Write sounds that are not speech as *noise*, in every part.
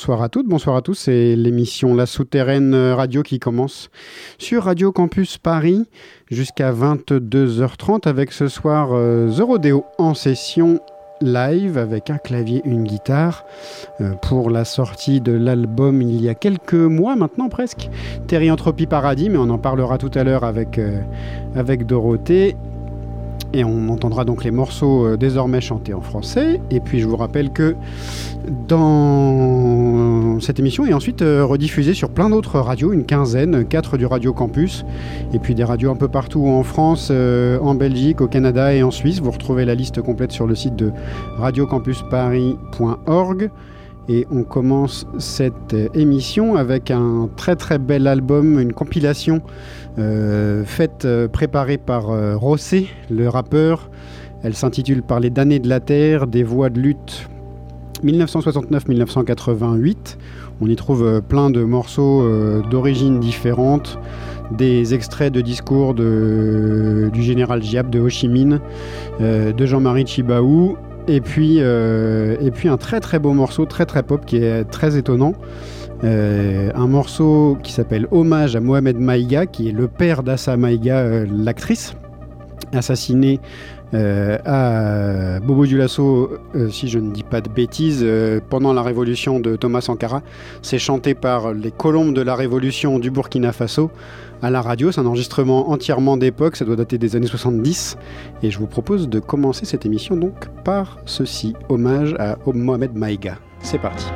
Bonsoir à toutes, bonsoir à tous. C'est l'émission La Souterraine Radio qui commence sur Radio Campus Paris jusqu'à 22h30 avec ce soir euh, The Rodeo en session live avec un clavier, une guitare euh, pour la sortie de l'album il y a quelques mois maintenant presque. Terry Entropie Paradis, mais on en parlera tout à l'heure avec, euh, avec Dorothée. Et on entendra donc les morceaux euh, désormais chantés en français. Et puis je vous rappelle que dans cette émission est ensuite euh, rediffusée sur plein d'autres radios, une quinzaine, quatre du Radio Campus, et puis des radios un peu partout en France, euh, en Belgique, au Canada et en Suisse. Vous retrouvez la liste complète sur le site de radiocampusparis.org. Et on commence cette émission avec un très très bel album, une compilation euh, faite, préparée par euh, Rossé, le rappeur. Elle s'intitule Par les damnés de la terre, des voix de lutte 1969-1988. On y trouve plein de morceaux d'origines différentes, des extraits de discours du général Giap de Ho Chi Minh, de Jean-Marie Chibaou, et puis, un très très beau morceau, très très pop, qui est très étonnant. Euh, un morceau qui s'appelle Hommage à Mohamed Maïga, qui est le père d'Assa Maïga, euh, l'actrice, assassinée euh, à Bobo Dioulasso, si je ne dis pas de bêtises, pendant la révolution de Thomas Sankara. C'est chanté par les colombes de la révolution du Burkina Faso à la radio. C'est un enregistrement entièrement d'époque, ça doit dater des années 70. Et je vous propose de commencer cette émission donc par ceci, hommage à Mohamed Maïga. C'est parti.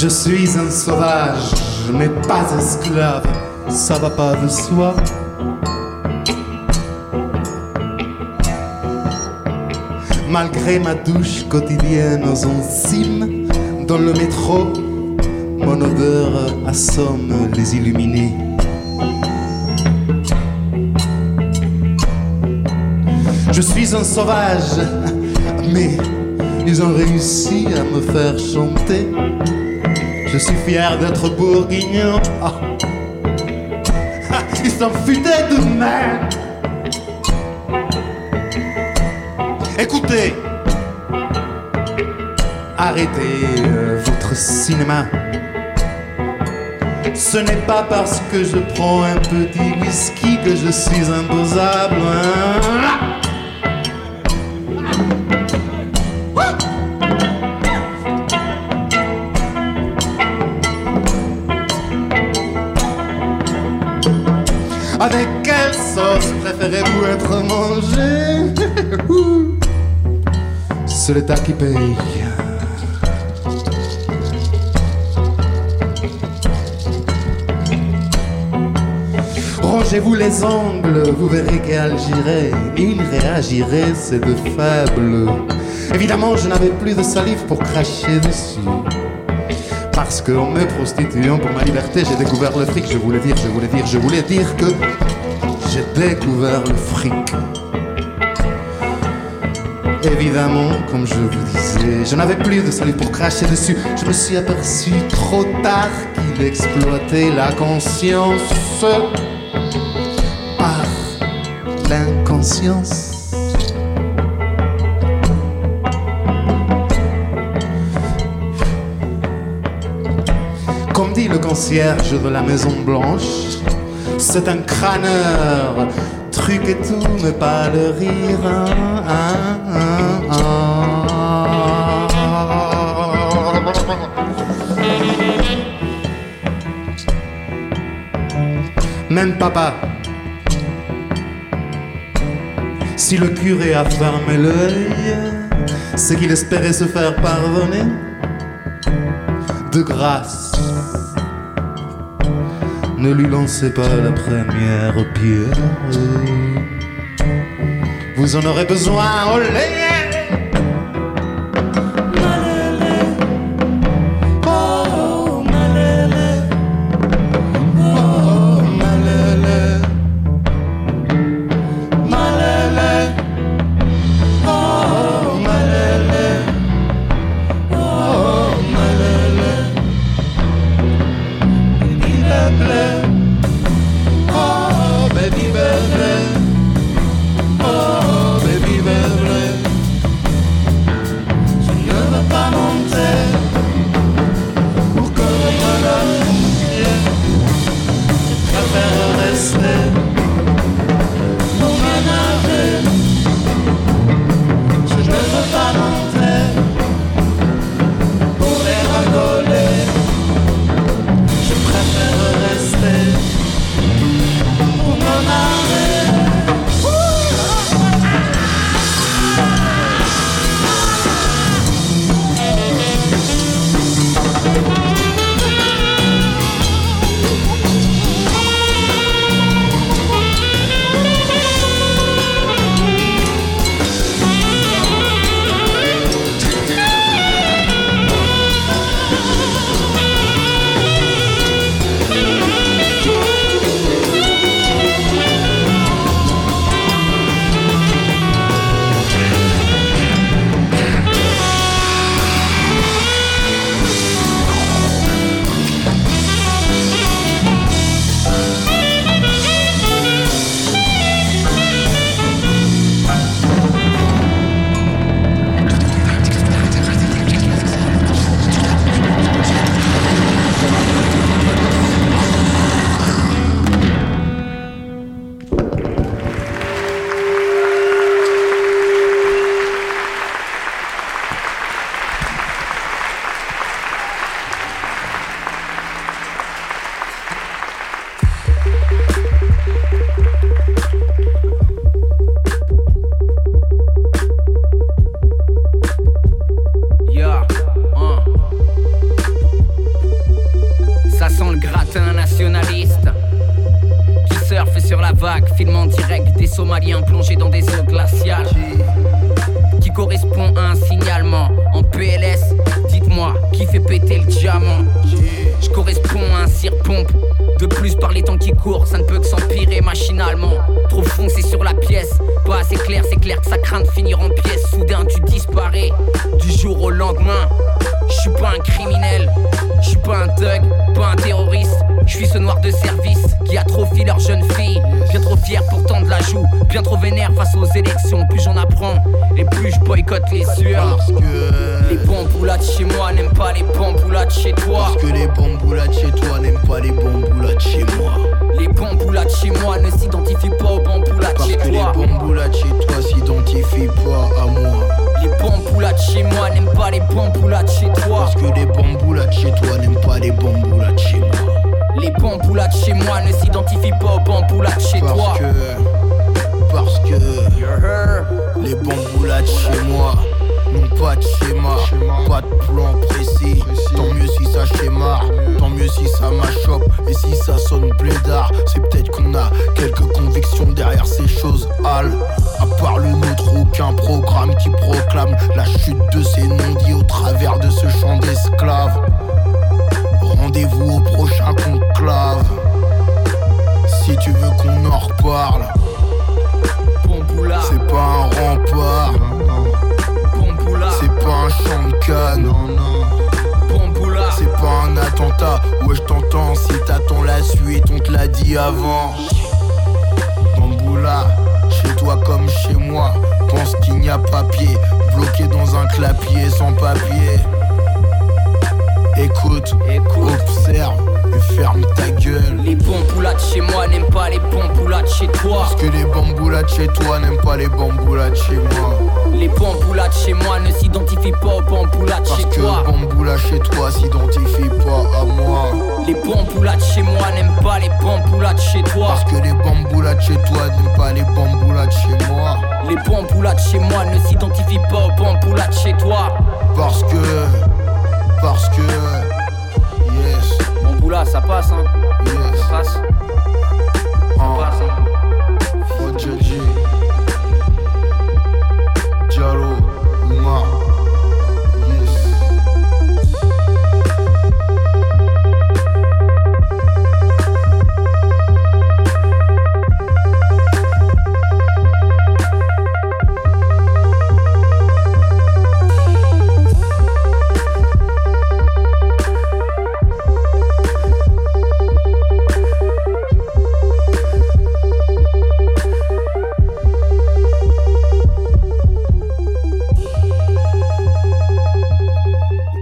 Je suis un sauvage, mais pas esclave, ça va pas de soi. Malgré ma douche quotidienne aux enzymes, dans le métro, mon odeur assomme les illuminés. Je suis un sauvage, mais ils ont réussi à me faire chanter. Je suis fier d'être bourguignon. Ah. Ils sont futés de mer. Écoutez, arrêtez euh, votre cinéma. Ce n'est pas parce que je prends un petit whisky que je suis imposable. hein. Avec quelle sauce préférez-vous être mangé? *laughs* C'est l'État qui paye. Rangez-vous les ongles, vous verrez qu'Algirait, il réagirait, c'est de faible. Évidemment, je n'avais plus de salive pour cracher dessus. Parce qu'en me prostituant pour ma liberté, j'ai découvert le fric. Je voulais dire, je voulais dire, je voulais dire que j'ai découvert le fric. Évidemment, comme je vous disais, je n'avais plus de salive pour cracher dessus. Je me suis aperçu trop tard qu'il exploitait la conscience par l'inconscience. Le concierge de la Maison Blanche, c'est un crâneur, truc et tout, mais pas le rire. hein, hein, hein. Même papa, si le curé a fermé l'œil, c'est qu'il espérait se faire pardonner de grâce. Ne lui lancez pas la première pierre. Vous en aurez besoin, olé! Somalien plongé dans des eaux glaciales qui correspond à un signalement en PLS. Dites-moi qui fait péter le diamant? Je corresponds à un cire-pompe. De plus, par les temps qui courent, ça ne peut que s'empirer machinalement. Trop foncé sur la pièce, pas assez clair, c'est clair que ça craint de finir en pièces. Soudain, tu disparais du jour au lendemain. Je suis pas un criminel, je suis pas un thug, pas un terroriste. Je suis ce noir de service qui atrophie leur jeune fille. Fier pourtant de la joue, bien trop vénère face aux élections. Plus j'en apprends et plus je boycotte les sueurs. Parce que Les bamboulades chez moi n'aiment pas les bamboulades chez toi. Parce que les bamboulades chez toi n'aiment pas les bamboulades chez moi. Les bamboulades chez moi ne s'identifient pas aux bamboulades Parce chez que les toi. bamboulades chez toi s'identifient pas à moi. Les bamboulades chez moi n'aiment pas les bamboulades chez toi. Parce que les bamboulades chez toi n'aiment pas les bamboulades chez moi. Les bamboulades chez moi ne s'identifient pas aux bamboulades chez toi. Parce que. Parce que. Heard? Les bamboulades chez moi n'ont pas de schéma, pas de plan précis. Tant mieux si ça schéma, tant mieux si ça m'achoppe et si ça sonne blédard. C'est peut-être qu'on a quelques convictions derrière ces choses hal. À part le nôtre, aucun programme qui proclame la chute de ces non-dits au travers de ce champ d'esclaves. Rendez-vous au prochain conclave. Si tu veux qu'on en reparle, c'est pas un rempart. C'est pas un champ de canne, c'est pas un attentat. Ouais, je t'entends, si t'attends la suite, on te l'a dit avant. Chez toi. Parce que les bamboulades chez toi n'aiment pas les bamboulades chez moi. Les bamboulades chez moi ne s'identifient pas aux bamboulades Parce chez que toi. bamboula chez toi s'identifie pas à moi. Les bamboulades chez moi n'aiment pas les bamboulades chez toi. Parce que les bamboulades chez toi n'aiment pas les bamboulades chez moi. Les bamboulades chez moi ne s'identifient pas aux bamboulades chez toi. Parce que. Parce que. Yes, Bamboula, ça passe, hein.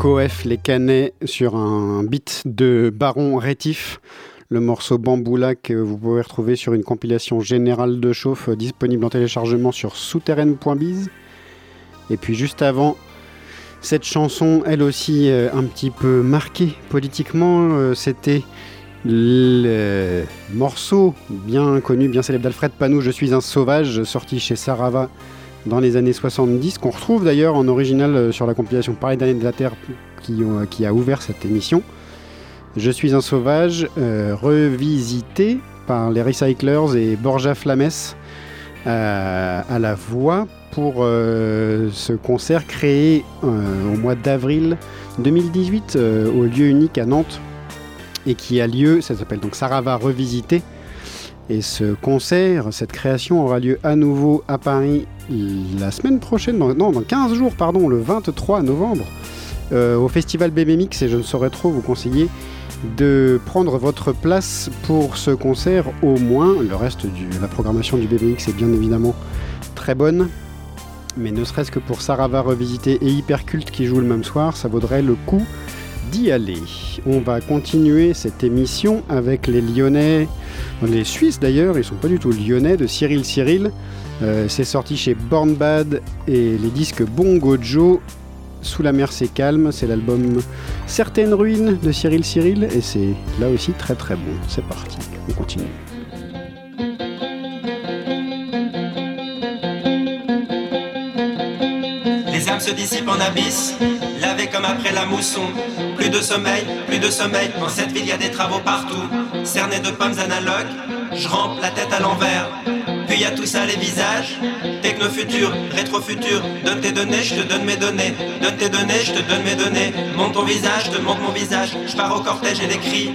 Coef les Canets sur un beat de Baron Rétif. Le morceau Bamboula que vous pouvez retrouver sur une compilation générale de chauffe euh, disponible en téléchargement sur souterraine.biz. Et puis juste avant, cette chanson, elle aussi euh, un petit peu marquée politiquement, euh, c'était le morceau bien connu, bien célèbre d'Alfred Panou, Je suis un sauvage, sorti chez Sarava dans les années 70, qu'on retrouve d'ailleurs en original euh, sur la compilation Paris d'années de la Terre qui, ont- qui a ouvert cette émission. Je suis un sauvage, euh, revisité par les Recyclers et Borja Flames euh, à la voix pour euh, ce concert créé euh, au mois d'avril 2018 euh, au lieu unique à Nantes et qui a lieu, ça s'appelle donc Sarava Revisité. Et ce concert, cette création aura lieu à nouveau à Paris la semaine prochaine, dans, non, dans 15 jours, pardon, le 23 novembre, euh, au festival Mix. Et je ne saurais trop vous conseiller de prendre votre place pour ce concert au moins. Le reste de la programmation du Mix est bien évidemment très bonne. Mais ne serait-ce que pour Sarava Revisité et Hyperculte qui jouent le même soir, ça vaudrait le coup d'y aller. On va continuer cette émission avec les Lyonnais, les Suisses d'ailleurs, ils sont pas du tout lyonnais, de Cyril Cyril. Euh, c'est sorti chez Born Bad et les disques Bongo Joe. Sous la mer c'est calme, c'est l'album Certaines ruines de Cyril Cyril et c'est là aussi très très bon. C'est parti, on continue. Les âmes se dissipent en abysse, lavées comme après la mousson. Plus de sommeil, plus de sommeil, dans cette ville y a des travaux partout. Cerné de pommes analogues, je rampe la tête à l'envers. Puis y a tout ça, les visages. Techno-futur, rétro-futur. Donne tes données, je te donne mes données. Donne tes données, je te donne mes données. Monte ton visage, je te montre mon visage. Je pars au cortège et les cris.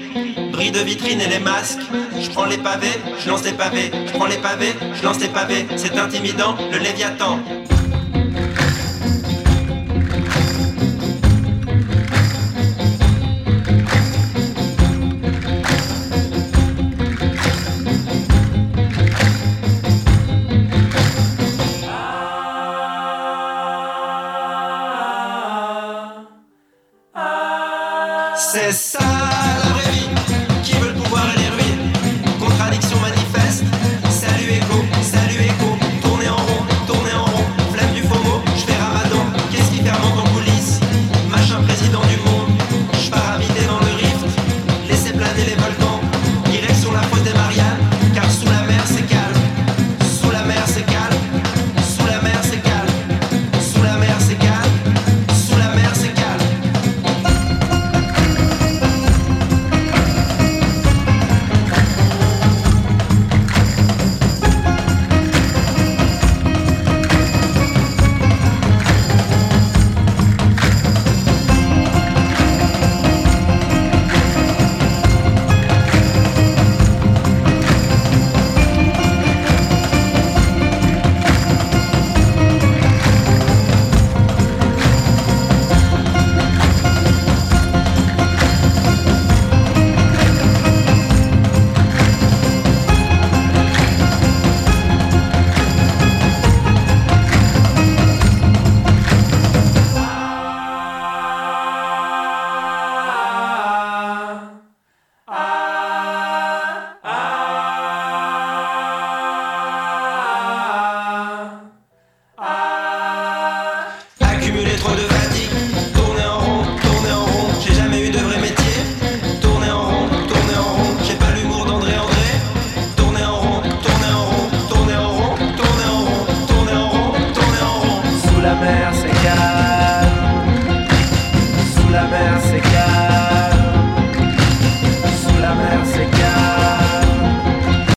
Bris de vitrine et les masques. Je prends les pavés, je lance les pavés. Je prends les pavés, je lance les pavés. C'est intimidant, le Léviathan. C'est